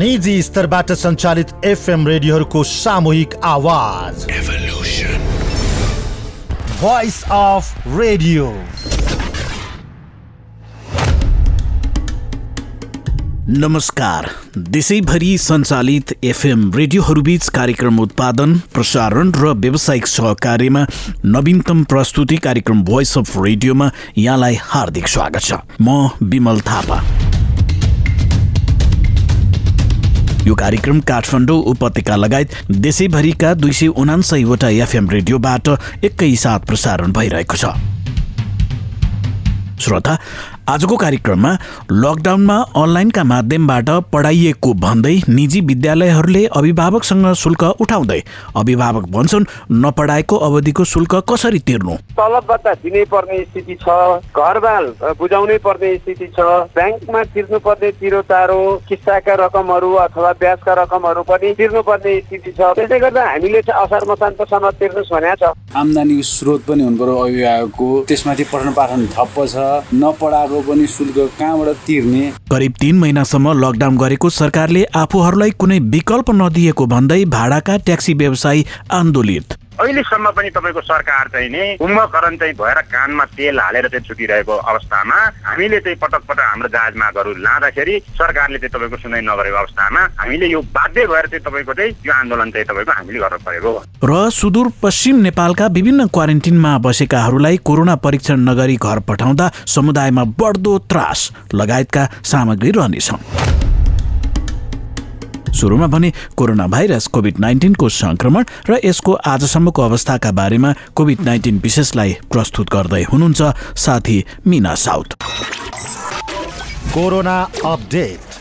निजी स्तरबाट सञ्चालित एफएम रेडियोहरूको सामूहिक आवाज। भोइस अफ रेडियो नमस्कार। देशैभरि सञ्चालित एफएम रेडियोहरूबीच कार्यक्रम उत्पादन प्रसारण र व्यावसायिक सहकार्यमा नवीनतम प्रस्तुति कार्यक्रम भोइस अफ रेडियोमा यहाँलाई हार्दिक स्वागत छ। म विमल थापा। यो कार्यक्रम काठमाडौँ उपत्यका लगायत देशैभरिका दुई सय उनासयवटा एफएम रेडियोबाट एकैसाथ प्रसारण भइरहेको छ। श्रोता आजको कार्यक्रममा लकडाउनमा अनलाइनका माध्यमबाट पढाइएको भन्दै निजी विद्यालयहरूले अभिभावकसँग शुल्क उठाउँदै अभिभावक भन्छन् नपढाएको अवधिको शुल्क कसरी तिर्नु? तलब बत्ता दिनै पर्ने स्थिति छ घरबाल बुझाउनै पर्ने स्थिति छ ब्याङ्कमा तिर्नु पर्ने तिरो तारो किस्ताका रकमहरू अथवा ब्याजका रकमहरू पनि तिर्नु पर्ने स्थिति छ। त्यसले गर्दा हामीले असार मसान्तसम्म तिर्नुहोस् भनेको छ। आम्दानीको स्रोत पनि हुनु पर्यो अभिभावकको। त्यसमाथि पठन पाठन ठप्प छ नपढाएको पनि कहाँबाट तिर्ने? करिब तीन महिनासम्म लकडाउन गरेको सरकारले आफूहरूलाई कुनै विकल्प नदिएको भन्दै भाडाका ट्याक्सी व्यवसायी आन्दोलित। अहिलेसम्म पनि तपाईँको सरकार चाहिँ नि कुम्भकरण चाहिँ भएर कानमा तेल हालेर चाहिँ छुटिरहेको अवस्थामा हामीले चाहिँ पटक पटक हाम्रो जहाज मागहरू लाँदाखेरि सरकारले चाहिँ तपाईँको सुनाइ नगरेको अवस्थामा हामीले यो बाध्य भएर चाहिँ तपाईँको चाहिँ यो आन्दोलन चाहिँ तपाईँको हामीले गर्नु परेको र सुदूरपश्चिम नेपालका विभिन्न क्वारेन्टिनमा बसेकाहरूलाई कोरोना परीक्षण नगरी घर पठाउँदा समुदायमा बढ्दो त्रास लगायतका सामग्री रहनेछन्। सुरुमा भने कोरोना भाइरस कोभिड नाइन्टिनको संक्रमण र यसको आजसम्मको अवस्थाका बारेमा कोभिड नाइन्टिन विशेषलाई प्रस्तुत गर्दै हुनुहुन्छ साथी मिना साउथ कोरोना अपडेट।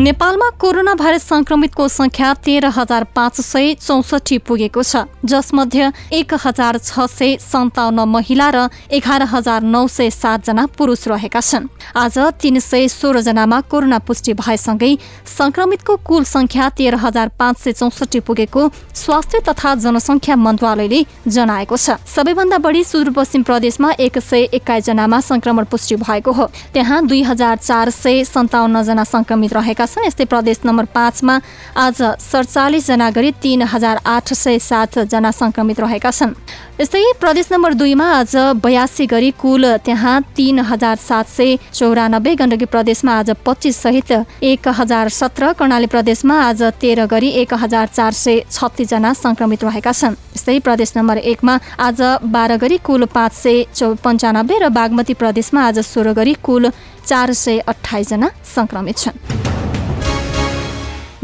नेपालमा कोरोना भाइरस संक्रमितको संख्या तेह्र हजार पाँच सय चौसठी पुगेको छ जसमध्ये एक हजार छ सय सन्ताउन्न महिला र एघार हजार नौ सय सातजना पुरुष रहेका छन्। आज तीन सय सोह्रजनामा कोरोना पुष्टि भएसँगै संक्रमितको कुल संख्या तेह्र हजार पाँच सय चौसठी पुगेको स्वास्थ्य तथा जनसङ्ख्या मन्त्रालयले जनाएको छ। सबैभन्दा बढी सुदूरपश्चिम प्रदेशमा एक सय एक्काइस जनामा संक्रमण पुष्टि भएको हो। त्यहाँ दुई हजार चार सय सन्ताउन्न जना संक्रमित रहेका गरेका छन् यस्तै प्रदेश नम्बर पाँचमा आज सडचालिसजना गरी तिन हजार आठ सय सातजना सङ्क्रमित रहेका छन्। यस्तै प्रदेश नम्बर दुईमा आज बयासी गरी कुल त्यहाँ तिन हजार सात सय चौरानब्बे गण्डकी प्रदेशमा आज पच्चिस सहित एक हजार सत्र कर्णाली प्रदेशमा आज तेह्र गरी एक हजार चार सय छत्तिसजना सङ्क्रमित रहेका छन्। यस्तै प्रदेश नम्बर एकमा आज बाह्र गरी कुल पाँच सय चौ पन्चानब्बे र बागमती प्रदेशमा आज सोह्र गरी कुल चार सय अठाइसजना सङ्क्रमित छन्।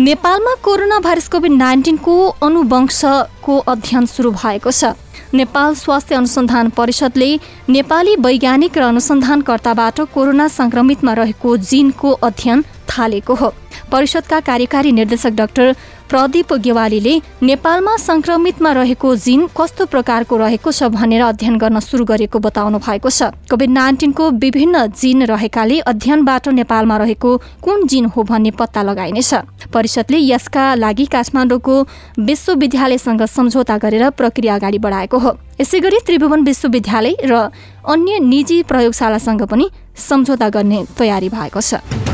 नेपालमा कोरोना भाइरस कोभिड नाइन्टिनको अनुवंशको अध्ययन सुरु भएको छ। नेपाल स्वास्थ्य अनुसन्धान परिषदले नेपाली वैज्ञानिक र अनुसन्धानकर्ताबाट कोरोना संक्रमितमा रहेको जिनको अध्ययन थालेको हो। परिषदका कार्यकारी निर्देशक डाक्टर प्रदीप गेवालीले नेपालमा संक्रमितमा रहेको जिन कस्तो प्रकारको रहेको छ भनेर अध्ययन गर्न सुरु गरेको बताउनु भएको छ। कोभिड नाइन्टिनको विभिन्न जिन रहेकाले अध्ययनबाट नेपालमा रहेको कुन जिन हो भन्ने पत्ता लगाइनेछ। परिषदले यसका लागि काठमाडौँको विश्वविद्यालयसँग सम्झौता गरेर प्रक्रिया अगाडि बढाएको हो। यसै गरी त्रिभुवन विश्वविद्यालय र अन्य निजी प्रयोगशालासँग पनि सम्झौता गर्ने तयारी भएको छ।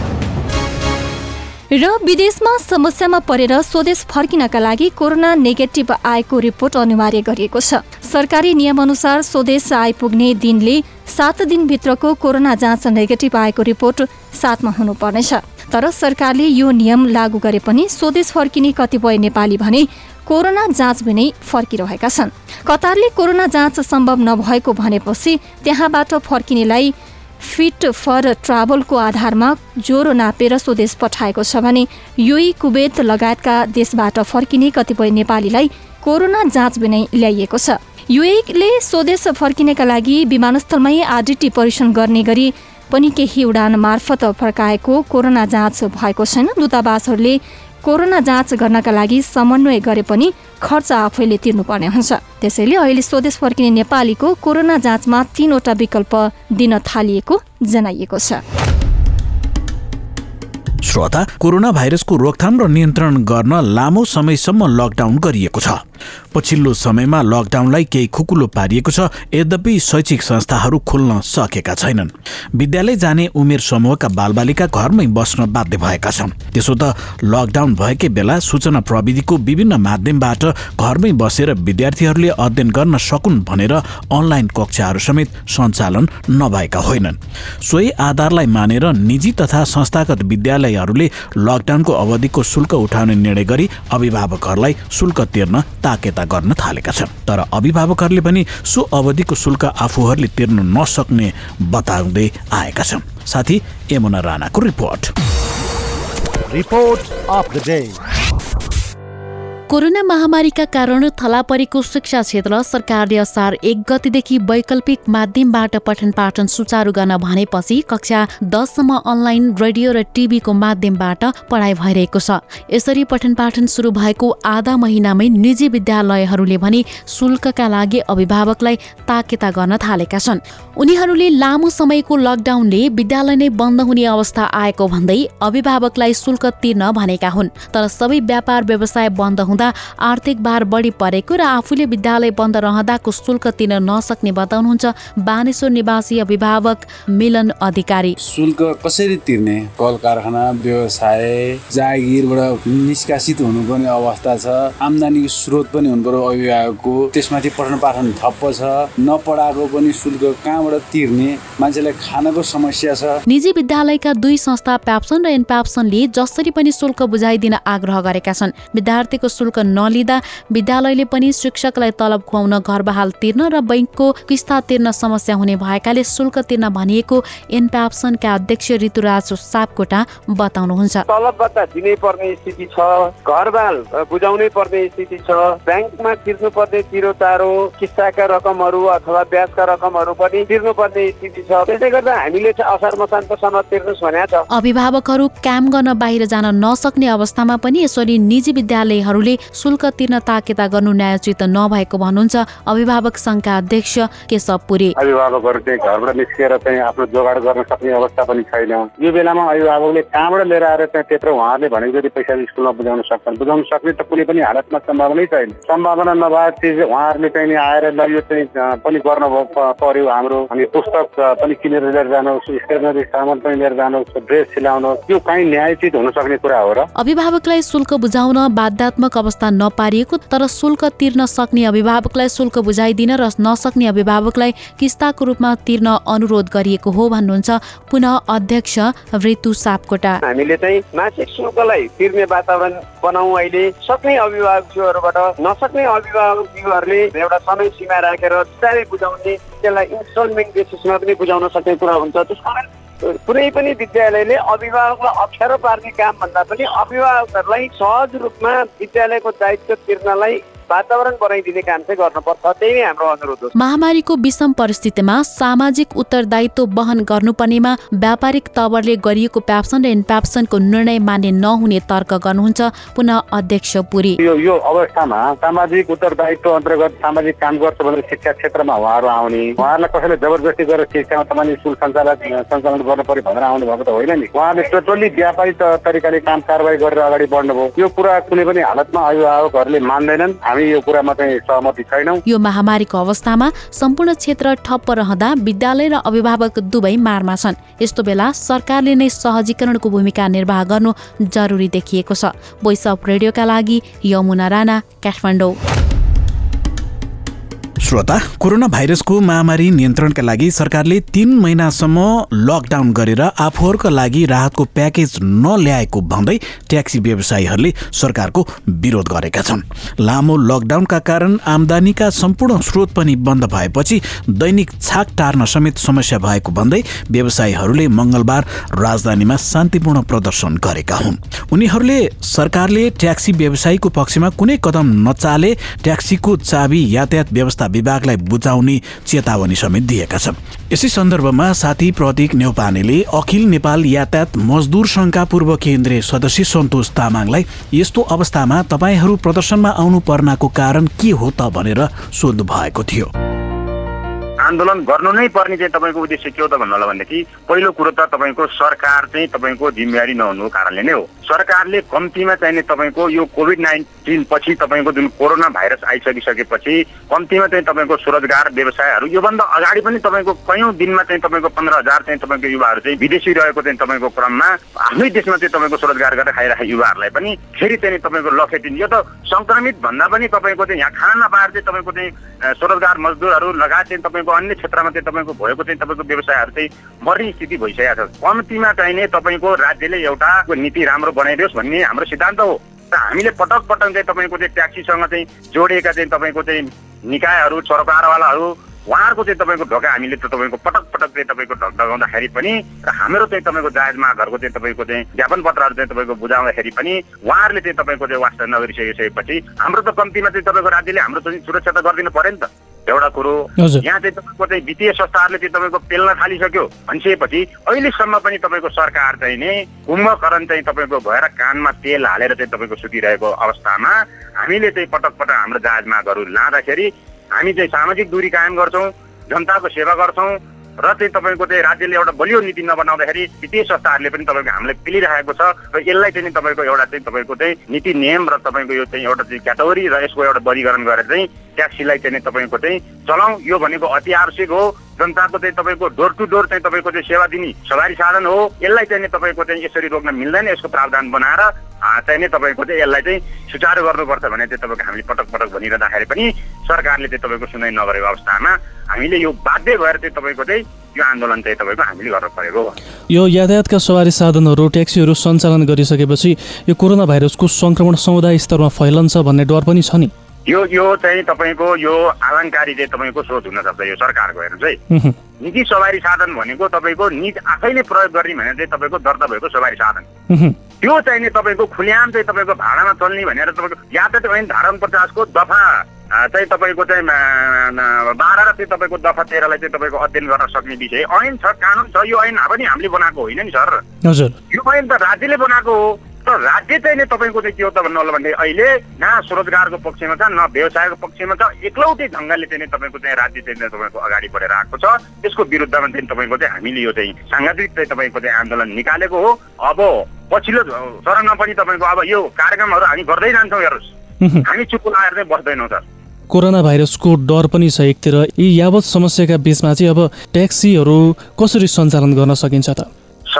र विदेशमा समस्यामा परेर स्वदेश फर्किनका लागि कोरोना नेगेटिभ आएको रिपोर्ट अनिवार्य गरिएको छ। सरकारी नियमअनुसार स्वदेश आइपुग्ने दिनले सात दिनभित्रको कोरोना जाँच नेगेटिभ आएको रिपोर्ट साथमा हुनुपर्नेछ। तर सरकारले यो नियम लागू गरे पनि स्वदेश फर्किने कतिपय नेपाली भने कोरोना जाँच बिनै फर्किरहेका छन्। कतारले कोरोना जाँच सम्भव नभएको भनेपछि त्यहाँबाट फर्किनेलाई फिट फर ट्राभलको आधारमा ज्वरो नापेर स्वदेश पठाएको छ भने युई कुवेत लगायतका देशबाट फर्किने कतिपय नेपालीलाई कोरोना जाँच बिनै ल्याइएको छ। युएले स्वदेश फर्किनेका लागि विमानस्थलमै आरडिटी परीक्षण गर्ने गरी पनि केही उडान मार्फत फर्काएको कोरोना जाँच भएको छैन। दूतावासहरूले कोरोना जाँच गर्नका लागि समन्वय गरे पनि खर्च आफैले तिर्नुपर्ने हुन्छ। त्यसैले अहिले स्वदेश फर्किने नेपालीको कोरोना जाँचमा तीनवटा विकल्प दिन थालिएको जनाइएको छ। श्रोता कोरोना भाइरसको रोकथाम र नियन्त्रण गर्न लामो समयसम्म लकडाउन गरिएको छ। पछिल्लो समयमा लकडाउनलाई केही खुकुलो पारिएको छ यद्यपि शैक्षिक संस्थाहरू खोल्न सकेका छैनन्। विद्यालय जाने उमेर समूहका बालबालिका घरमै बस्न बाध्य भएका छन्। त्यसो त लकडाउन भएकै बेला सूचना प्रविधिको विभिन्न माध्यमबाट घरमै बसेर विद्यार्थीहरूले अध्ययन गर्न सकुन् भनेर अनलाइन कक्षाहरू समेत सञ्चालन नभएका होइनन्। सोही आधारलाई मानेर निजी तथा संस्थागत विद्यालयहरूले लकडाउनको अवधिको शुल्क उठाउने निर्णय गरी अभिभावकहरूलाई शुल्क तिर्न ताकेता गर्न थालेका छन्। तर अभिभावकहरूले पनि सो अवधिको शुल्क आफूहरूले तिर्न नसक्ने बताउँदै आएका छन्। साथी यमुना राणाको report. Report of the day. Corona महामारीका कारण थला परेको शिक्षा क्षेत्र सरकारले असार एक गतिदेखि वैकल्पिक माध्यमबाट पठन पाठन सुचारू गर्न भनेपछि कक्षा दससम्म अनलाइन रेडियो र टिभीको माध्यमबाट पढाइ भइरहेको छ। यसरी पठन पाठन सुरु भएको आधा महिनामै निजी विद्यालयहरूले भने शुल्कका लागि अभिभावकलाई ताकेता गर्न थालेका छन्। उनीहरूले लामो समयको लकडाउनले विद्यालय नै बन्द हुने अवस्था आएको भन्दै अभिभावकलाई शुल्क तिर्न भनेका हुन्। तर सबै व्यापार व्यवसाय बन्द हुँदा आर्थिक भार बढी परेको र आफूले विद्यालय बन्द रहँदाको शुल्क तिर्न नसक्ने बताउनुहुन्छ बानेश्वर निवासी अभिभावक मिलन अधिकारी। शुल्क कसरी तिर्ने? कल कारखाना व्यवसाय जागिरबाट निष्कासित हुनुपर्ने अवस्था छ आम्दानीको स्रोत पनि हुनु पर्यो अभिभावकको त्यसमाथि पठन पाठन ठप्प छ नपढाएको पनि शुल्क कहाँबाट तिर्ने? मान्छेलाई खानको समस्या छ। निजी विद्यालयका दुई संस्था प्याप्सन र एनप्याप्सनले जसरी पनि शुल्क बुझाइदिन आग्रह गरेका छन्। विद्यार्थीको शुल्क नलिँदा विद्यालयले पनि शिक्षकलाई तलब खुवाउन घरबहाल तिर्न र बैङ्कको किस्ता तिर्न समस्या हुने भएकाले शुल्क तिर्न भनिएको एनप्याप्सनका अध्यक्ष ऋतुराज सापकोटा बताउनुहुन्छ। तलब भत्ता दिनै पर्ने स्थिति छ घरबाल बुझाउनै पर्ने स्थिति छ ब्याङ्कमा तिर्नु पर्ने तिरो तारो किस्ताका रकमहरू अथवा ब्याजका रकमहरू पनि तिर्नु पर्ने स्थिति छ। त्यसले गर्दा हामीले असार मसान्तसम्म तिर्नुहोस् भनेको छ। अभिभावकहरू काम गर्न बाहिर जान नसक्ने अवस्थामा पनि यसरी निजी विद्यालयहरूले शुल्क तिर्न ताकेता गर्नु न्यायोचित नभएको भन्नुहुन्छ अभिभावक संघका अध्यक्ष केशव पुरी। अभिभावकहरू चाहिँ घरबाट निस्किएर चाहिँ आफ्नो जोगाड गर्न सक्ने अवस्था पनि छैन। यो बेलामा अभिभावकले कहाँबाट लिएर आएर चाहिँ त्यत्रो उहाँहरूले भनेको जति पैसा स्कुलमा बुझाउन सक्छन्। बुझाउन सक्ने त कुनै पनि हालतमा सम्भावनै छैन। सम्भावना नभए चिज उहाँहरूले चाहिँ नि आएर ल यो चाहिँ पनि गर्न पर्यो हाम्रो। अनि पुस्तक पनि किनेर लिएर जानुहोस् स्टेसनरी सामान पनि लिएर जानुहोस् ड्रेस सिलाउनुहोस्। यो कहीँ न्यायचित हुन सक्ने कुरा हो र। अभिभावकलाई शुल्क बुझाउन बाध्यात्मक अवस्था नपारिएको तर शुल्क तिर्न सक्ने अभिभावकलाई शुल्क बुझाइदिन र नसक्ने अभिभावकलाई किस्ताको रूपमा तिर्न अनुरोध गरिएको हो भन्नुहुन्छ पुनः अध्यक्ष ऋतु सापकोटा। हामीले चाहिँ मासिक शुल्कलाई तिर्ने वातावरण बनाऊ अहिले। सक्ने अभिभावकज्यूहरूबाट नसक्ने अभिभावकज्यूहरूले एउटा समय सीमा राखेर बिस्तारै बुझाउने त्यसलाई इन्स्टलमेन्ट बेसिसमा पनि बुझाउन सक्ने कुरा हुन्छ। त्यस कारण कुनै पनि विद्यालयले अभिभावकलाई अप्ठ्यारो पार्ने काम भन्दा पनि अभिभावकहरूलाई सहज रूपमा विद्यालयको दायित्व तिर्नलाई वातावरण बनाइदिने काम चाहिँ गर्नुपर्छ। त्यही नै हाम्रो अनुरोध हो। महामारीको विषम परिस्थितिमा सामाजिक उत्तरदायित्व वहन गर्नुपर्नेमा व्यापारिक तवरले गरिएको प्याप्सन र इनप्याप्सनको निर्णय मान्ने नहुने तर्क गर्नुहुन्छ पुनः अध्यक्ष पुरी। यो यो अवस्थामा सामाजिक उत्तरदायित्व अन्तर्गत सामाजिक काम गर्छ भनेर शिक्षा क्षेत्रमा उहाँहरू आउने। उहाँहरूलाई कसैले जबरजस्ती गरेर शिक्षामा तपाईँले स्कुल सञ्चालक सञ्चालन गर्नु पर्यो भनेर आउनु भएको त होइन नि। उहाँले टोटल्ली व्यापारी त- तरिकाले काम कारवाही गरेर अगाडि बढ्नुभयो। यो कुरा कुनै पनि हालतमा अभिभावकहरूले मान्दैनन्। हामी यो कुरामा चाहिँ सहमति छैनौँ। यो महामारीको अवस्थामा सम्पूर्ण क्षेत्र ठप्प रहँदा विद्यालय र अभिभावक दुवै मारमा छन्। यस्तो बेला सरकारले नै सहजीकरणको भूमिका निर्वाह गर्नु जरुरी देखिएको छ। भोइस अफ रेडियोका लागि यमुना राणा काठमाडौँ। श्रोता कोरोना भाइरसको महामारी नियन्त्रणका लागि सरकारले तीन महिनासम्म लकडाउन गरेर आफूहरूका लागि राहतको प्याकेज नल्याएको भन्दै ट्याक्सी व्यवसायीहरूले सरकारको विरोध गरेका छन्। लामो लकडाउनका कारण आमदानीका सम्पूर्ण स्रोत पनि बन्द भएपछि दैनिक छाक टार्न समेत समस्या भएको भन्दै व्यवसायीहरूले मङ्गलबार राजधानीमा शान्तिपूर्ण प्रदर्शन गरेका हुन्। उनीहरूले सरकारले ट्याक्सी व्यवसायीको पक्षमा कुनै कदम नचाले ट्याक्सीको चाबी यातायात व्यवस्था विभागलाई बुझाउने चेतावनी समेत दिएका छन्। यसै सन्दर्भमा साथी प्रतीक नेौपानेले अखिल नेपाल यातायात मजदुर संघका पूर्व केन्द्रीय सदस्य सन्तोष तामाङलाई यस्तो अवस्थामा तपाईँहरू प्रदर्शनमा आउनु पर्नाको कारण के हो त भनेर सोध्नु भएको थियो। आन्दोलन गर्नु नै पर्ने चाहिँ तपाईँको उद्देश्य के हो त भन्नु होला भनेदेखि पहिलो कुरो त तपाईँको सरकार चाहिँ तपाईँको जिम्मेवारी नहुनुको कारणले नै हो। सरकारले कम्तीमा चाहिने तपाईँको यो कोभिड नाइन्टिन पछि तपाईँको जुन कोरोना भाइरस आइसकिसकेपछि कम्तीमा चाहिँ तपाईँको स्वरोजगार व्यवसायहरू योभन्दा अगाडि पनि तपाईँको कयौँ दिनमा चाहिँ तपाईँको पन्ध्र हजार चाहिँ तपाईँको युवाहरू चाहिँ विदेशी रहेको चाहिँ तपाईँको क्रममा आफ्नै देशमा चाहिँ तपाईँको स्वरोजगार गरेर खाइरहेको युवाहरूलाई पनि फेरि चाहिँ तपाईँको लखेटिन् यो त सङ्क्रमित भन्दा पनि तपाईँको चाहिँ यहाँ खान नपाएर चाहिँ तपाईँको चाहिँ स्वरोजगार मजदुरहरू लगायत चाहिँ तपाईँको अन्य क्षेत्रमा चाहिँ तपाईँको भएको चाहिँ तपाईँको व्यवसायहरू चाहिँ मर्ने स्थिति भइसकेको छ कम्तीमा चाहिने तपाईँको राज्यले एउटा नीति राम्रो बनाइदियोस् भन्ने हाम्रो सिद्धान्त हो। र हामीले पटक पटक चाहिँ तपाईँको चाहिँ ट्याक्सीसँग चाहिँ जोडिएका चाहिँ तपाईँको चाहिँ निकायहरू सरकारवालाहरू उहाँहरूको चाहिँ तपाईँको ढोका हामीले त तपाईँको पटक पटक चाहिँ तपाईँको ढकढकाउँदाखेरि पनि र हाम्रो चाहिँ तपाईँको जायज मागहरूको चाहिँ तपाईँको चाहिँ ज्ञापन पत्रहरू चाहिँ तपाईँको बुझाउँदाखेरि पनि उहाँहरूले चाहिँ तपाईँको चाहिँ वास्ता नगरिसकेपछि हाम्रो त कम्तीमा चाहिँ तपाईँको राज्यले हाम्रो चाहिँ सुरक्षा त गरिदिनु पर्यो नि त एउटा कुरो। यहाँ चाहिँ तपाईँको चाहिँ वित्तीय संस्थाहरूले चाहिँ तपाईँको पेल्न थालिसक्यो भनिसकेपछि अहिलेसम्म पनि तपाईँको सरकार चाहिँ नै कुम्भकरण चाहिँ तपाईँको भएर कानमा तेल हालेर चाहिँ तपाईँको सुतिरहेको अवस्थामा हामीले चाहिँ पटक पटक हाम्रो जायज मागहरू लाँदाखेरि हामी चाहिँ सामाजिक दूरी कायम गर्छौँ जनताको सेवा गर्छौँ र चाहिँ तपाईँको चाहिँ राज्यले एउटा बलियो नीति नबनाउँदाखेरि वित्तीय संस्थाहरूले पनि तपाईँको हामीलाई पिलिरहेको छ र यसलाई चाहिँ तपाईँको एउटा चाहिँ तपाईँको चाहिँ नीति नियम र तपाईँको यो चाहिँ एउटा चाहिँ क्याटेगोरी र यसको एउटा वर्गीकरण गरेर चाहिँ ट्याक्सीलाई चाहिँ तपाईँको चाहिँ चलाउँ। यो भनेको अति आवश्यक हो। जनताको चाहिँ तपाईँको डोर टु डोर चाहिँ तपाईँको चाहिँ सेवा दिने सवारी साधन हो। यसलाई चाहिँ तपाईँको चाहिँ यसरी रोक्न मिल्दैन। यसको प्रावधान बनाएर चाहिँ नि तपाईँको चाहिँ यसलाई चाहिँ सुचारू गर्नुपर्छ भने चाहिँ तपाईँको हामीले पटक पटक भनिरहँदाखेरि पनि सरकारले चाहिँ तपाईँको सुनाइ नगरेको अवस्थामा हामीले यो बाध्य भएर चाहिँ तपाईँको चाहिँ यो आन्दोलन चाहिँ तपाईँको हामीले गर्न परेको यो यातायातका सवारी साधनहरू ट्याक्सीहरू सञ्चालन गरिसकेपछि यो कोरोना भाइरसको सङ्क्रमण समुदाय स्तरमा फैलन्छ भन्ने डर पनि छ नि। यो यो चाहिँ तपाईँको यो आलङ्कारी चाहिँ तपाईँको सोच हुनसक्छ यो सरकारको हेर्नुहोस् है। निजी सवारी साधन भनेको तपाईँको निज आफैले प्रयोग गर्ने भने चाहिँ तपाईँको दर्ता भएको सवारी साधन। त्यो चाहिँ नि तपाईँको खुल्याम चाहिँ तपाईँको भाडामा चल्ने भनेर तपाईँको यातायात ऐन धारा पचासको दफा चाहिँ तपाईँको चाहिँ बाह्र र चाहिँ तपाईँको दफा तेह्रलाई चाहिँ तपाईँको अध्ययन गर्न सक्ने विषय। ऐन छ कानुन छ यो ऐन पनि हामीले बनाएको होइन नि सर। हजुर। यो ऐन त राज्यले बनाएको हो। तर राज्य चाहिँ नि तपाईँको चाहिँ के हो त भन्नु होला भने अहिले न स्वरोजगारको पक्षमा छ न व्यवसायको पक्षमा छ एक्लौटै ढङ्गले चाहिँ तपाईँको चाहिँ राज्य चाहिँ तपाईँको अगाडि बढेर आएको छ। त्यसको विरुद्धमा चाहिँ तपाईँको चाहिँ हामीले यो चाहिँ साङ्गठिक चाहिँ तपाईँको चाहिँ आन्दोलन निकालेको हो। अब पछिल्लो चरणमा पनि तपाईँको अब यो कार्यक्रमहरू हामी गर्दै जान्छौँ हेर्नुहोस्। हामी चुप लगाएर चाहिँ बस्दैनौँ सर। कोरोना भाइरसको डर पनि छ एकतिर। यी यावत समस्याका बिचमा चाहिँ अब ट्याक्सीहरू कसरी सञ्चालन गर्न सकिन्छ त?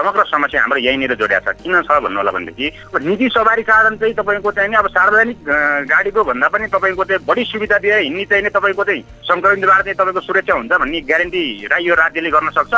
समग्र समस्या हाम्रो यहीँनिर जोडिया छ। किन छ भन्नु होला भनेदेखि अब निजी सवारी साधन चाहिँ तपाईँको चाहिँ नि अब सार्वजनिक गाडीको भन्दा पनि तपाईँको चाहिँ बढी सुविधा दिए हिँड्ने चाहिँ नि तपाईँको चाहिँ सङ्क्रमितबाट चाहिँ तपाईँको सुरक्षा हुन्छ भन्ने ग्यारेन्टी यो राज्यले गर्न सक्छ।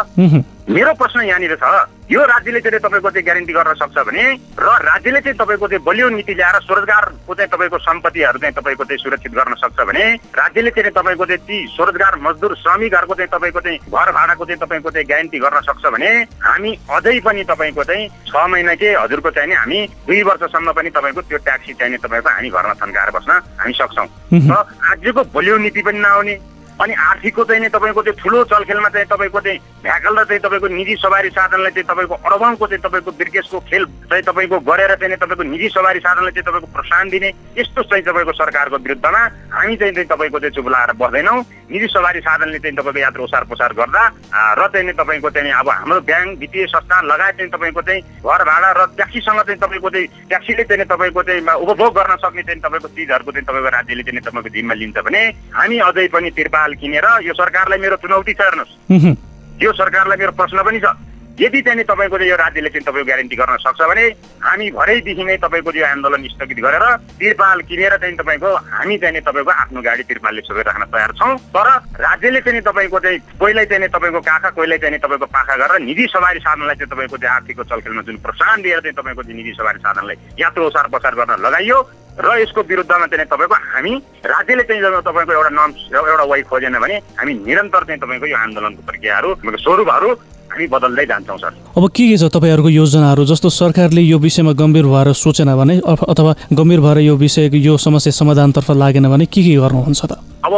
मेरो प्रश्न यहाँनिर छ यो राज्यले चाहिँ तपाईँको चाहिँ ग्यारेन्टी गर्न सक्छ भने र राज्यले चाहिँ तपाईँको चाहिँ बलियो नीति ल्याएर स्वरोजगारको चाहिँ तपाईँको सम्पत्तिहरू चाहिँ तपाईँको चाहिँ सुरक्षित गर्न सक्छ भने राज्यले चाहिँ तपाईँको चाहिँ ती स्वरोजगार मजदुर श्रमिकहरूको चाहिँ तपाईँको चाहिँ घर भाडाको चाहिँ तपाईँको चाहिँ ग्यारेन्टी गर्न सक्छ भने हामी अझै पनि तपाईँको चाहिँ छ महिनाकै हजुरको चाहिँ नि हामी दुई वर्षसम्म पनि तपाईँको त्यो ट्याक्सी चाहिँ नि तपाईँको हामी घरमा थन्काएर बस्न हामी सक्छौँ। र राज्यको बलियो नीति पनि नआउने अनि आर्थिकको चाहिँ नि तपाईँको त्यो ठुलो चलखेलमा चाहिँ तपाईँको चाहिँ भ्याकल र चाहिँ तपाईँको निजी सवारी साधनलाई चाहिँ तपाईँको अरबौँको चाहिँ तपाईँको बिर्केसको खेल चाहिँ तपाईँको गरेर चाहिँ नि तपाईँको निजी सवारी साधनलाई चाहिँ तपाईँको प्रोत्साहन दिने यस्तो चाहिँ तपाईँको सरकारको विरुद्धमा हामी चाहिँ तपाईँको चाहिँ चुप लगाएर बस्दैनौँ निजी सवारी साधनले चाहिँ तपाईँको यात्रा ओसार पसार गर्दा र चाहिँ नि तपाईँको चाहिँ अब हाम्रो ब्याङ्क वित्तीय संस्था लगायत चाहिँ तपाईँको चाहिँ घर भाडा र ट्याक्सीसँग चाहिँ तपाईँको चाहिँ ट्याक्सीले चाहिँ तपाईँको चाहिँ उपभोग गर्न सक्ने चाहिँ तपाईँको चिजहरूको चाहिँ तपाईँको राज्यले चाहिँ तपाईँको जिम्मा लिन्छ भने हामी अझै पनि किनेर यो सरकारलाई मेरो चुनौती छ हेर्नुहोस् यो सरकारलाई मेरो प्रश्न पनि छ। यदि चाहिँ तपाईँको चाहिँ यो राज्यले चाहिँ तपाईँको ग्यारेन्टी गर्न सक्छ भने हामी भरेदेखि नै तपाईँको यो आन्दोलन स्थगित गरेर तिरपाल किनेर चाहिँ तपाईँको हामी चाहिँ नि तपाईँको आफ्नो गाडी तिरपालले छोपेर राख्न तयार छौँ। तर राज्यले चाहिँ तपाईँको चाहिँ कोहीलाई चाहिँ नि तपाईँको काखा कोहीलाई चाहिँ नि तपाईँको पाखा गरेर निजी सवारी साधनलाई चाहिँ तपाईँको चाहिँ आर्थिकको चलखेलमा जुन प्रोत्साहन दिएर चाहिँ तपाईँको चाहिँ निजी सवारी साधनलाई यात्रा ओसार पसार गर्न लगाइयो र यसको विरुद्धमा चाहिँ तपाईँको हामी राज्यले चाहिँ जब तपाईँको एउटा नर्म एउटा वाइ खोजेन भने हामी निरन्तर चाहिँ तपाईँको यो आन्दोलनको प्रक्रियाहरू स्वरूपहरू हामी बदल्दै जान्छौँ सर। अब के के छ तपाईँहरूको योजनाहरू? जस्तो सरकारले यो विषयमा गम्भीर भएर सोचेन भने अथ- अथवा गम्भीर भएर यो विषयको यो समस्या समाधानतर्फ लागेन भने के के गर्नुहुन्छ त? अब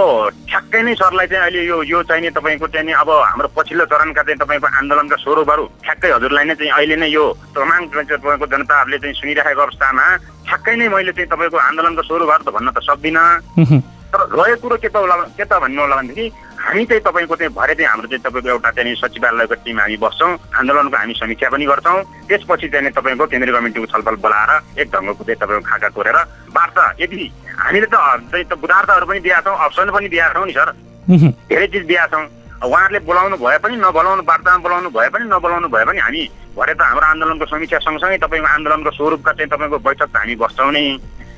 ठ्याक्कै नै सरलाई चाहिँ अहिले यो यो चाहिँ नि तपाईँको चाहिँ नि अब हाम्रो पछिल्लो चरणका चाहिँ तपाईँको आन्दोलनका स्वरूपहरू ठ्याक्कै हजुरलाई नै चाहिँ अहिले नै यो चाहिँ तपाईँको जनताहरूले चाहिँ सुनिरहेको अवस्थामा ठ्याक्कै नै मैले चाहिँ तपाईँको आन्दोलनको स्वरूपहरू त भन्न त सक्दिनँ। तर रहेको कुरो के त होला के त भन्नु होला भनेदेखि हामी चाहिँ तपाईँको चाहिँ भरे चाहिँ हाम्रो चाहिँ तपाईँको एउटा चाहिँ सचिवालयको टिम हामी बस्छौँ। आन्दोलनको हामी समीक्षा पनि गर्छौँ। त्यसपछि चाहिँ तपाईँको केन्द्रीय कमिटीको छलफल बोलाएर एक ढङ्गको चाहिँ तपाईँको खाका कोरेर वार्ता। यदि हामीले त चाहिँ त बुधार्थहरू पनि दिएका छौँ अप्सन पनि दिएका छौँ नि सर। धेरै चिज दिएका छौँ। उहाँहरूले बोलाउनु भए पनि नबोलाउनु वार्तामा बोलाउनु भए पनि नबोलाउनु भए पनि हामी भरे त हाम्रो आन्दोलनको समीक्षा सँगसँगै तपाईँको आन्दोलनको स्वरूपका चाहिँ तपाईँको बैठक त हामी बस्छौँ नै।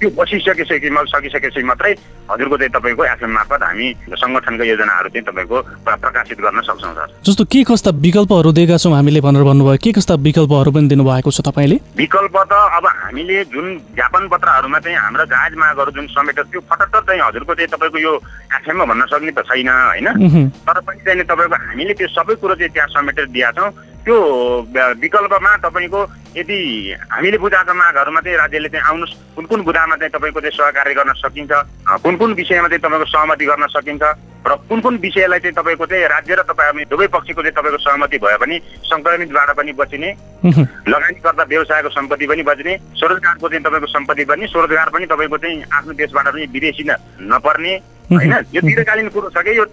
त्यो बसिसकेपछि सकिसकेपछि मात्रै हजुरको चाहिँ तपाईँको एफएम मार्फत हामी सङ्गठनको योजनाहरू चाहिँ तपाईँको प्रकाशित गर्न सक्छौँ सर। जस्तो के कस्ता विकल्पहरू दिएका छौँ हामीले भनेर भन्नुभयो? के कस्ता विकल्पहरू पनि दिनुभएको छ तपाईँले? विकल्प त अब हामीले जुन ज्ञापन पत्रहरूमा चाहिँ हाम्रो जायज मागहरू जुन समेटेको त्यो फटक्क चाहिँ हजुरको चाहिँ तपाईँको यो एफएममा भन्न सक्ने त छैन होइन? तर पनि चाहिँ तपाईँको हामीले त्यो सबै कुरो चाहिँ त्यहाँ समेटेर दिएका छौँ। त्यो विकल्पमा तपाईँको यदि हामीले बुझाएका मागहरूमा चाहिँ राज्यले चाहिँ आउनुहोस् कुन कुन बुदामा चाहिँ तपाईँको चाहिँ सहकार्य गर्न सकिन्छ कुन कुन विषयमा चाहिँ तपाईँको सहमति गर्न सकिन्छ र कुन कुन विषयलाई चाहिँ तपाईँको चाहिँ राज्य र तपाईँ दुवै पक्षको चाहिँ तपाईँको सहमति भयो भने सङ्क्रमितबाट पनि बचिने लगानीकर्ता व्यवसायको सम्पत्ति पनि बच्ने स्वरोजगारको चाहिँ तपाईँको सम्पत्ति पनि स्वरोजगार पनि तपाईँको चाहिँ आफ्नो देशबाट पनि विदेशी नपर्ने होइन? यो दीर्घकालीन कुरो छ कि यो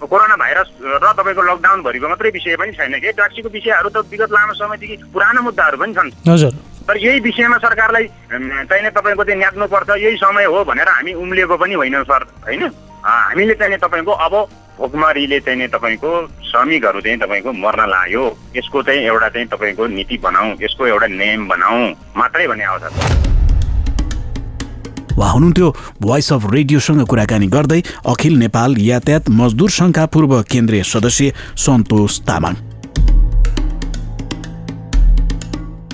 कोरोना भाइरस र तपाईँको लकडाउन भरिको मात्रै विषय पनि छैन कि? ट्याक्सीको विषयहरू त विगत लामो समयदेखि पुरानो मुद्दाहरू पनि छन्। हजुर। तर यही विषयमा सरकारलाई चाहिने तपाईँको चाहिँ न्याग्नुपर्छ यही समय हो भनेर हामी उम्लिएको पनि होइन सर होइन? हामीले चाहिने तपाईँको अब भोकमरीले चाहिँ तपाईँको श्रमिकहरू चाहिँ तपाईँको मर्न लाग्यो यसको चाहिँ एउटा चाहिँ तपाईँको नीति बनाऊ यसको एउटा नियम बनाऊ मात्रै भन्ने आउँछ उहाँ हुनुहुन्थ्यो। भोइस अफ रेडियोसँग कुराकानी गर्दै अखिल नेपाल यातायात मजदुर सङ्घका पूर्व केन्द्रीय सदस्य सन्तोष तामाङ।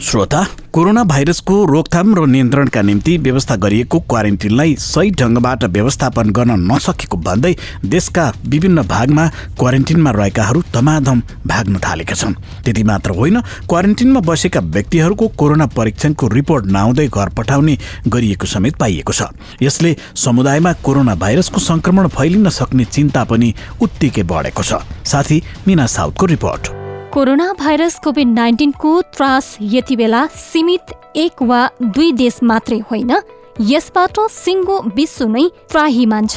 श्रोता कोरोना भाइरसको रोकथाम र नियन्त्रणका निम्ति व्यवस्था गरिएको क्वारेन्टिनलाई सही ढङ्गबाट व्यवस्थापन गर्न नसकेको भन्दै देशका विभिन्न भागमा क्वारेन्टिनमा रहेकाहरू धमाधम भाग्न थालेका छन्। त्यति मात्र होइन क्वारेन्टिनमा बसेका व्यक्तिहरूको कोरोना परीक्षणको रिपोर्ट नआउँदै घर पठाउने गरिएको समेत पाइएको छ। यसले समुदायमा कोरोना भाइरसको संक्रमण फैलिन सक्ने चिन्ता पनि उत्तिकै बढेको छ। साथी मिना साउथको रिपोर्ट। कोरोना भाइरस कोभिड नाइन्टिनको त्रास यति बेला सीमित एक वा दुई देश मात्रै होइन यसबाट सिङ्गो विश्व नै त्राही मान्छ।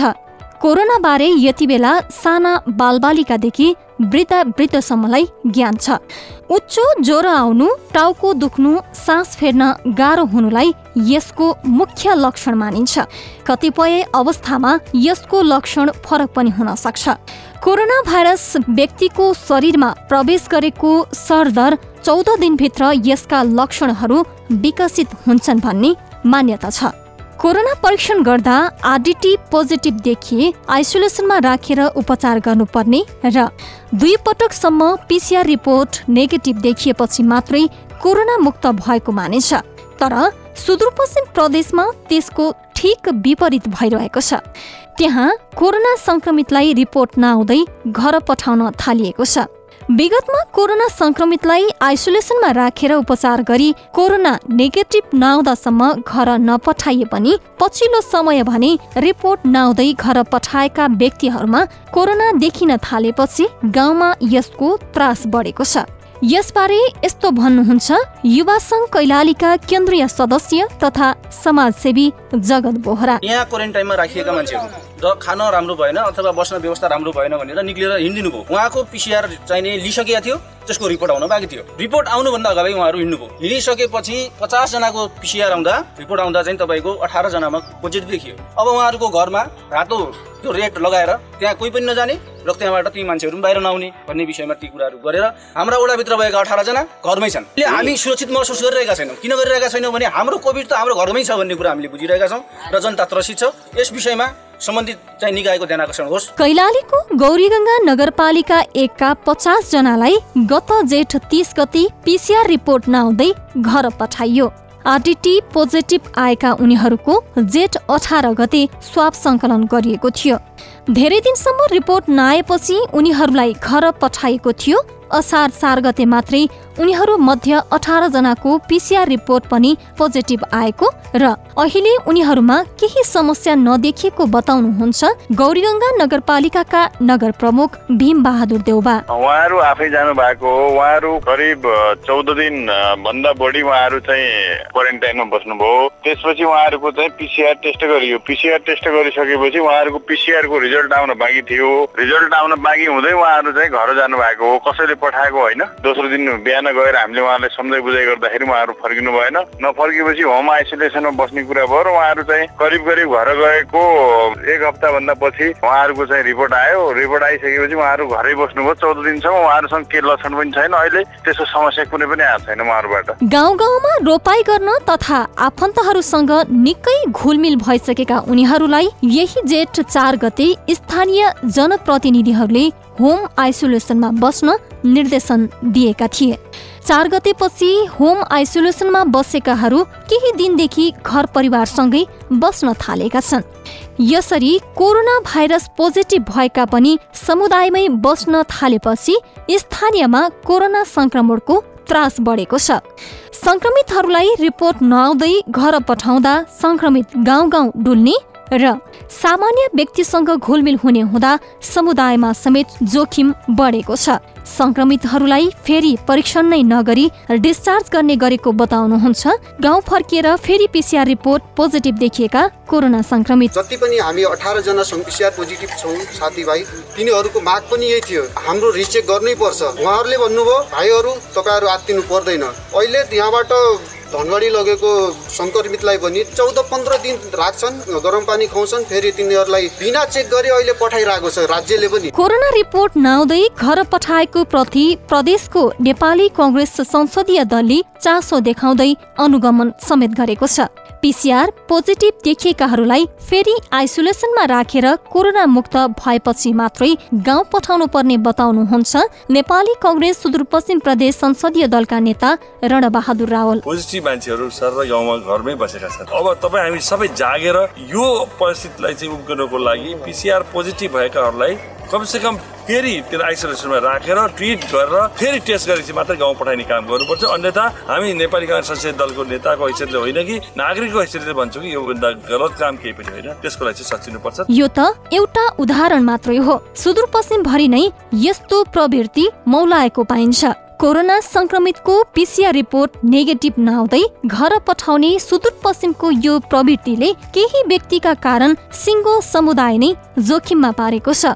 कोरोनाबारे यति बेला साना बालबालिकादेखि वृद्ध वृद्धसम्मलाई ज्ञान छ। उच्च ज्वरो आउनु टाउको दुख्नु सास फेर्न गाह्रो हुनुलाई यसको मुख्य लक्षण मानिन्छ। कतिपय अवस्थामा यसको लक्षण फरक पनि हुन सक्छ। कोरोना भाइरस व्यक्तिको शरीरमा प्रवेश गरेको सरदर चौध दिनभित्र यसका लक्षणहरू विकसित हुन्छन् भन्ने मान्यता छ। कोरोना परीक्षण गर्दा आरडिटी पोजिटिभ देखिए आइसोलेसनमा राखेर उपचार गर्नुपर्ने र दुई पटकसम्म पिसिआर रिपोर्ट नेगेटिभ देखिएपछि मात्रै कोरोना मुक्त भएको मानिन्छ तर सुदूरपश्चिम प्रदेशमा त्यसको ठिक विपरीत भइरहेको छ। त्यहाँ कोरोना संक्रमितलाई रिपोर्ट नआउँदै घर पठाउन थालिएको छ। विगतमा कोरोना संक्रमितलाई आइसोलेसनमा राखेर उपचार गरी कोरोना नेगेटिभ नआउँदासम्म घर नपठाइए पनि पछिल्लो समय भने रिपोर्ट नआउँदै घर पठाएका व्यक्तिहरूमा कोरोना देखिन थालेपछि गाउँमा यसको त्रास बढेको छ। यसबारे यस्तो भन्नुहुन्छ युवा सङ्घ कैलालीका केन्द्रीय सदस्य तथा समाजसेवी जगत बोहरा। यहाँ क्वारेन्टाइनमा राखिएका मान्छेहरू। र खान राम्रो भएन अथवा बस्न व्यवस्था राम्रो भएन भनेर निक्लेर हिँडिदिनु भयो उहाँको पिसिआर चाहिने लिइसकेका थियो त्यसको रिपोर्ट आउन बाँकी थियो। रिपोर्ट आउनुभन्दा अगाडि उहाँहरू हिँड्नुभयो। हिँडिसकेपछि पचासजनाको पिसिआर आउँदा रिपोर्ट आउँदा चाहिँ तपाईँको अठारजनामा पोजिटिभ देखियो। अब उहाँहरूको घरमा रातो त्यो रेट लगाएर त्यहाँ कोही पनि नजाने र त्यहाँबाट ती मान्छेहरू पनि बाहिर नआउने भन्ने विषयमा ती कुराहरू गरेर हाम्रा वडाभित्र भएका अठारजना घरमै छन्। हामी सुरक्षित महसुस गरिरहेका छैनौँ। किन गरिरहेका छैनौँ भने हाम्रो कोभिड त हाम्रो घरमै छ भन्ने कुरा हामीले बुझिरहेका छौँ र जनता त्रसित छ। यस विषयमा सम्बन्धित चाहिँ निकायको ध्यान आकर्षण होस्। कैलालीको गौरीगङ्गा नगरपालिका एकका पचास जनालाई गत जेठ तीस गति पिसिआर रिपोर्ट नआउँदै घर पठाइयो। आरडिटी पोजिटिभ आएका उनीहरूको जेठ अठार गते स्वाप सङ्कलन गरिएको थियो। धेरै दिनसम्म रिपोर्ट नआएपछि उनीहरूलाई घर पठाइएको थियो। असार चार गते मात्रै उनीहरू मध्य अठार जनाको पिसिआर रिपोर्ट पनि पोजिटिभ आएको र अहिले उनीहरूमा केही समस्या नदेखिएको बताउनुहुन्छ गौरीगङ्गा नगरपालिकाका नगर प्रमुख भीम बहादुर देउबा। उहाँहरू आफै जानु भएको हो। उहाँहरू करिब चौध दिन भन्दा बढी उहाँहरू चाहिँ क्वारेन्टाइनमा बस्नुभयो। त्यसपछि उहाँहरूको चाहिँ पिसिआर टेस्ट गरियो। पिसिआर टेस्ट गरिसकेपछि उहाँहरूको पिसिआरको रिजल्ट आउन बाँकी थियो। रिजल्ट आउन बाँकी हुँदै उहाँहरू चाहिँ घर जानु भएको हो। कसैले पठाएको होइन। दोस्रो दिन बिहान गएर हामीले उहाँलाई सम्झाइ बुझाइ गर्दाखेरि उहाँहरू फर्किनु भएन। नफर्केपछि होम आइसोलेसनमा बस्ने कुरा भयो र उहाँहरू चाहिँ करिब करिब घर गएको एक हप्ताभन्दा पछि उहाँहरूको चाहिँ रिपोर्ट आयो। रिपोर्ट आइसकेपछि उहाँहरू घरै बस्नुभयो। चौध दिनसम्म उहाँहरूसँग के लक्षण पनि छैन। अहिले त्यस्तो समस्या कुनै पनि आएको छैन उहाँहरूबाट। गाउँ गाउँमा रोपाई गर्न तथा आफन्तहरूसँग निकै घुलमिल भइसकेका उनीहरूलाई यही जेठ चार गते स्थानीय जनप्रतिनिधिहरूले होम आइसोलेसनमा बस्न निर्देशन दिएका थिए। चार गतेपछि होम आइसोलेसनमा बसेकाहरू केही दिनदेखि घर परिवारसँगै बस्न थालेका छन्। यसरी कोरोना भाइरस पोजिटिभ भएका पनि समुदायमै बस्न थालेपछि स्थानीयमा कोरोना संक्रमणको त्रास बढेको छ। संक्रमितहरूलाई रिपोर्ट नआउँदै घर पठाउँदा संक्रमित गाउँ गाउँ डुल्ने र सामान्य व्यक्तिसँग घुलमिल हुने हुँदा समुदायमा समेत जोखिम बढेको छ। संक्रमितहरूलाई फेरि परीक्षण नै नगरी डिस्चार्ज गर्ने गरेको बताउनुहुन्छ। गाउँ फर्किएर फेरि पिसिआर रिपोर्ट पोजिटिभ देखिएका कोरोना संक्रमित। जति पनि हामी अठार जना पिसिआर पोजिटिभ छौँ साथीभाइ तिनीहरूको माग पनि यही थियो। हाम्रो रिचेक गर्नै पर्छ। उहाँहरूले भन्नुभयो भाइहरू तपाईँहरू आत्तिनु पर्दैन। अहिले यहाँबाट धनगढी लगेको सङ्क्रमितलाई पनि चौध पन्ध्र दिन राख्छन् गरम पानी खुवाउँछन् फेरि तिनीहरूलाई बिना चेक गरी अहिले पठाइरहेको छ राज्यले पनि। कोरोना रिपोर्ट नआउँदै घर पठाएको प्रति प्रदेशको नेपाली कङ्ग्रेस संसदीय दलले चासो देखाउँदै अनुगमन समेत गरेको छ। पिसिआर पोजिटिभ देखिएकाहरूलाई फेरि आइसोलेसनमा राखेर कोरोना मुक्त भएपछि मात्रै गाउँ पठाउनु पर्ने बताउनुहुन्छ नेपाली कङ्ग्रेस सुदूरपश्चिम प्रदेश संसदीय दलका नेता रणबहादुर रावल। पोजिटिभ मान्छेहरू सर गाउँमा घरमै बसेका छन्। अब तपाईँ हामी सबै जागेर यो परिस्थितिलाई चाहिँ उब्किनको लागि पिसिआर पोजिटिभ भएकाहरूलाई कमसेकम फेरि त्यो आइसोलेसनमा राखेर ट्रिट गरेर फेरि टेस्ट गरेपछि मात्रै गाउँ पठाइने काम गर्नुपर्छ। अन्यथा हामी नेपाली काङ्ग्रेस संसदीय दलको नेताको हैसियतले होइन कि नागरिकको हैसियतले भन्छु कि योभन्दा गलत काम केही पनि होइन। त्यसको लागि चाहिँ सचिनुपर्छ। यो त एउटा उदाहरण मात्रै हो। सुदूरपश्चिम भरि नै यस्तो प्रवृत्ति मौलाएको पाइन्छ। कोरोना संक्रमितको पिसिआर रिपोर्ट नेगेटिभ नआउँदै घर पठाउने सुदूरपश्चिमको यो प्रवृत्तिले केही व्यक्तिका कारण सिङ्गो समुदाय नै जोखिममा पारेको छ।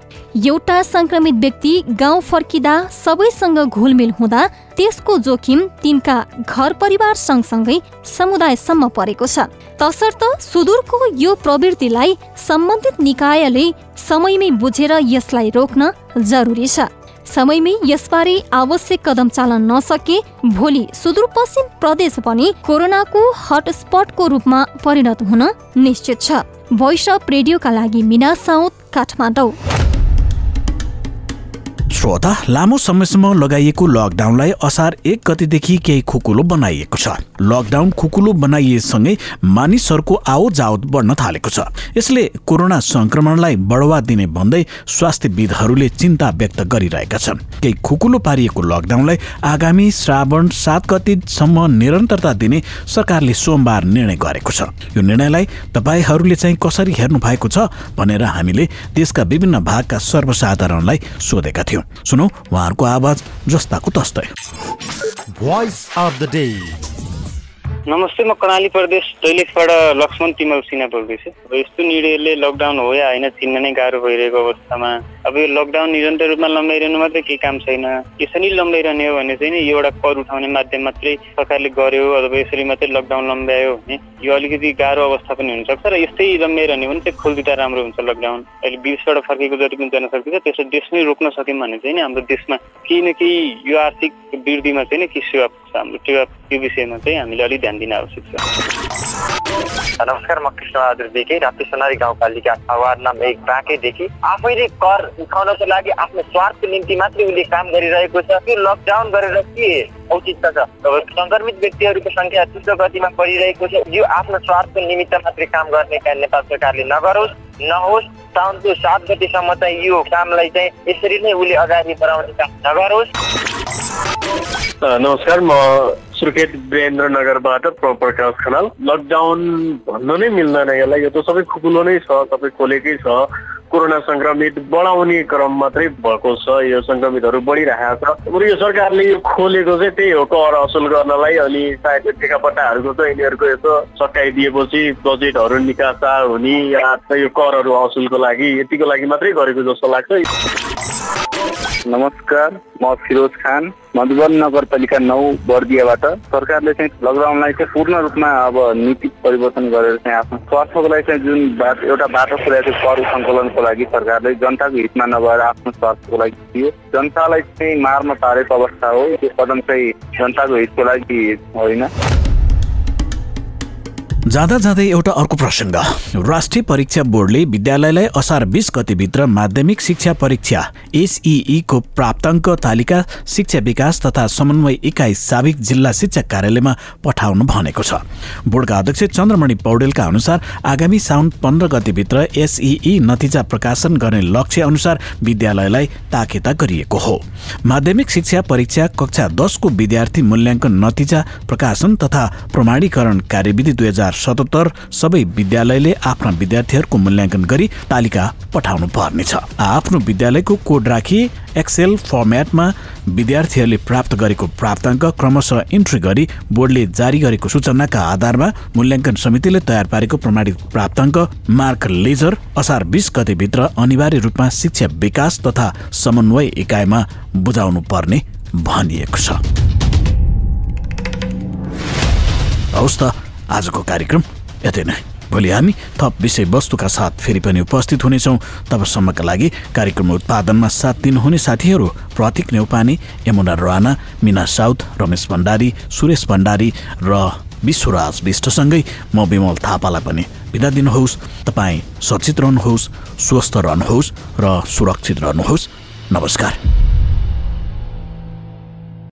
एउटा संक्रमित व्यक्ति गाउँ फर्किँदा सबैसँग घुलमिल हुँदा त्यसको जोखिम तिनका घर परिवार सँगसँगै समुदायसम्म परेको छ। तसर्थ सुदूरको यो प्रवृत्तिलाई सम्बन्धित निकायले समयमै बुझेर यसलाई रोक्न जरुरी छ। समयमै यसबारे आवश्यक कदम चालन नसके भोलि सुदूरपश्चिम प्रदेश पनि कोरोनाको हटस्पटको रूपमा परिणत हुन निश्चित छ। भोइस अफ रेडियोका लागि मिना साउथ काठमाडौँ। श्रोता लामो समयसम्म लगाइएको लकडाउनलाई असार एक गतिदेखि केही खुकुलो बनाइएको छ। लकडाउन खुकुलो बनाइएसँगै मानिसहरूको आवत जावत बढ्न थालेको छ। यसले कोरोना संक्रमणलाई बढावा दिने भन्दै स्वास्थ्यविदहरूले चिन्ता व्यक्त गरिरहेका छन्। केही खुकुलो पारिएको लकडाउनलाई आगामी श्रावण सात गतिसम्म निरन्तरता दिने सरकारले सोमबार निर्णय गरेको छ। यो निर्णयलाई तपाईँहरूले चाहिँ कसरी हेर्नु भएको छ भनेर हामीले देशका विभिन्न भागका सर्वसाधारणलाई सोधेका थियौँ। सुनौ उहाँहरूको आवाज जस्ताको तस्तै। भोइस अफ द डे नमस्ते म कर्णाली प्रदेश दैलेखबाट लक्ष्मण तिमल सिन्हा बोल्दैछु। अब यस्तो निर्णयले लकडाउन हो या होइन चिन्न नै गाह्रो भइरहेको अवस्थामा अब यो लकडाउन निरन्तर रूपमा लम्बाइरहनु मात्रै केही काम छैन। यसरी लम्बाइरहने हो भने चाहिँ नि एउटा कर उठाउने माध्यम मात्रै सरकारले गर्यो अथवा यसरी मात्रै लकडाउन लम्ब्यायो भने यो अलिकति गाह्रो अवस्था पनि हुनसक्छ र यस्तै लम्ब्याइरहने भने चाहिँ खोलिदिँदा राम्रो हुन्छ लकडाउन अहिले विदेशबाट फर्केको जति पनि जनशक्ति छ त्यसलाई देशमै रोक्न सक्यौँ भने चाहिँ नि हाम्रो देशमा केही न केही यो आर्थिक वृद्धिमा चाहिँ नि केही सेवा हाम्रो टेवा त्यो विषयमा चाहिँ हामीले अलिक ध्यान दिन आवश्यक छ नमस्कार म कृष्णबहादुर बेके राप्ती सोनारी गाउँपालिका वार्ड नम्बर एक बाँकेदेखि आफैले कर उठाउनको लागि आफ्नो स्वार्थको निम्ति मात्रै उसले काम गरिरहेको छ त्यो लकडाउन गरेर के औचित्य छ सङ्क्रमित व्यक्तिहरूको सङ्ख्या द्रुत गतिमा बढिरहेको छ यो आफ्नो स्वार्थको निमित्त मात्रै काम गर्ने काम नेपाल सरकारले नगरोस् नहोस् साउनको सात गतिसम्म चाहिँ यो कामलाई चाहिँ यसरी नै उसले अगाडि बढाउने काम नगरोस् नमस्कार म सुर्खेत वीरेन्द्रनगरबाट प्रकाश खनाल। लकडाउन भन्नु नै मिल्दैन यसलाई यो त सबै खुकुलो नै छ सबै खोलेकै छ। कोरोना सङ्क्रमित बढाउने क्रम मात्रै भएको छ यो सङ्क्रमितहरू बढिरहेको छ। बरु यो सरकारले यो खोलेको चाहिँ त्यही हो कर असुल गर्नलाई अनि सायद ठेकापट्टाहरूको चाहिँ यिनीहरूको यसो सकाइदिएपछि बजेटहरू निकासा हुने या यो करहरू असुलको लागि यतिको लागि मात्रै गरेको जस्तो लाग्छ। नमस्कार म फिरोज खान मधुबन नगरपालिका नौ बर्दियाबाट सरकारले चाहिँ लकडाउनलाई चाहिँ पूर्ण रूपमा अब नीति परिवर्तन गरेर चाहिँ आफ्नो स्वास्थ्यको लागि चाहिँ जुन बाटो एउटा बाटो पुर्याएको कर सङ्कलनको लागि सरकारले जनताको हितमा नभएर आफ्नो स्वास्थ्यको लागि दियो। जनतालाई चाहिँ मारमा पारेको अवस्था हो त्यो कदम चाहिँ जनताको हितको लागि होइन। जाँदा जाँदै एउटा अर्को प्रसङ्ग राष्ट्रिय परीक्षा बोर्डले विद्यालयलाई असार बिस गतिभित्र माध्यमिक शिक्षा परीक्षा एसईईको प्राप्ताङ्क तालिका शिक्षा विकास तथा समन्वय इकाइ साबिक जिल्ला शिक्षा कार्यालयमा पठाउनु भनेको छ। बोर्डका अध्यक्ष चन्द्रमणि पौडेलका अनुसार आगामी साउन पन्ध्र गतिभित्र एसईई नतिजा प्रकाशन गर्ने लक्ष्य अनुसार विद्यालयलाई ताकेता गरिएको हो। माध्यमिक शिक्षा परीक्षा कक्षा दसको विद्यार्थी मूल्याङ्कन नतिजा प्रकाशन तथा प्रमाणीकरण कार्यविधि दुई हजार सतहत्तर सबै विद्यालयले आफ्ना विद्यार्थीहरूको मूल्याङ्कन गरी तालिका पठाउनु पर्नेछ। आफ्नो विद्यालयको कोड राखी एक्सेल फर्मेटमा विद्यार्थीहरूले प्राप्त गरेको प्राप्ताङ्क क्रमशः इन्ट्री गरी बोर्डले जारी गरेको सूचनाका आधारमा मूल्याङ्कन समितिले तयार पारेको प्रमाणित प्राप्ताङ्क मार्क लेजर असार बिस गतेभित्र अनिवार्य रूपमा शिक्षा विकास तथा समन्वय इकाइमा बुझाउनु पर्ने भनिएको छ। आजको कार्यक्रम यति नै। भोलि हामी थप विषयवस्तुका साथ फेरि पनि उपस्थित हुनेछौँ। तबसम्मका लागि कार्यक्रम उत्पादनमा साथ दिनुहुने साथीहरू प्रतीक नेउपाने यमुना राणा मिना साउथ रमेश भण्डारी सुरेश भण्डारी र विश्वराज विष्टसँगै म विमल थापालाई पनि बिदा दिनुहोस्। तपाईँ सचेत रहनुहोस् स्वस्थ रहनुहोस् र सुरक्षित रहनुहोस्। नमस्कार।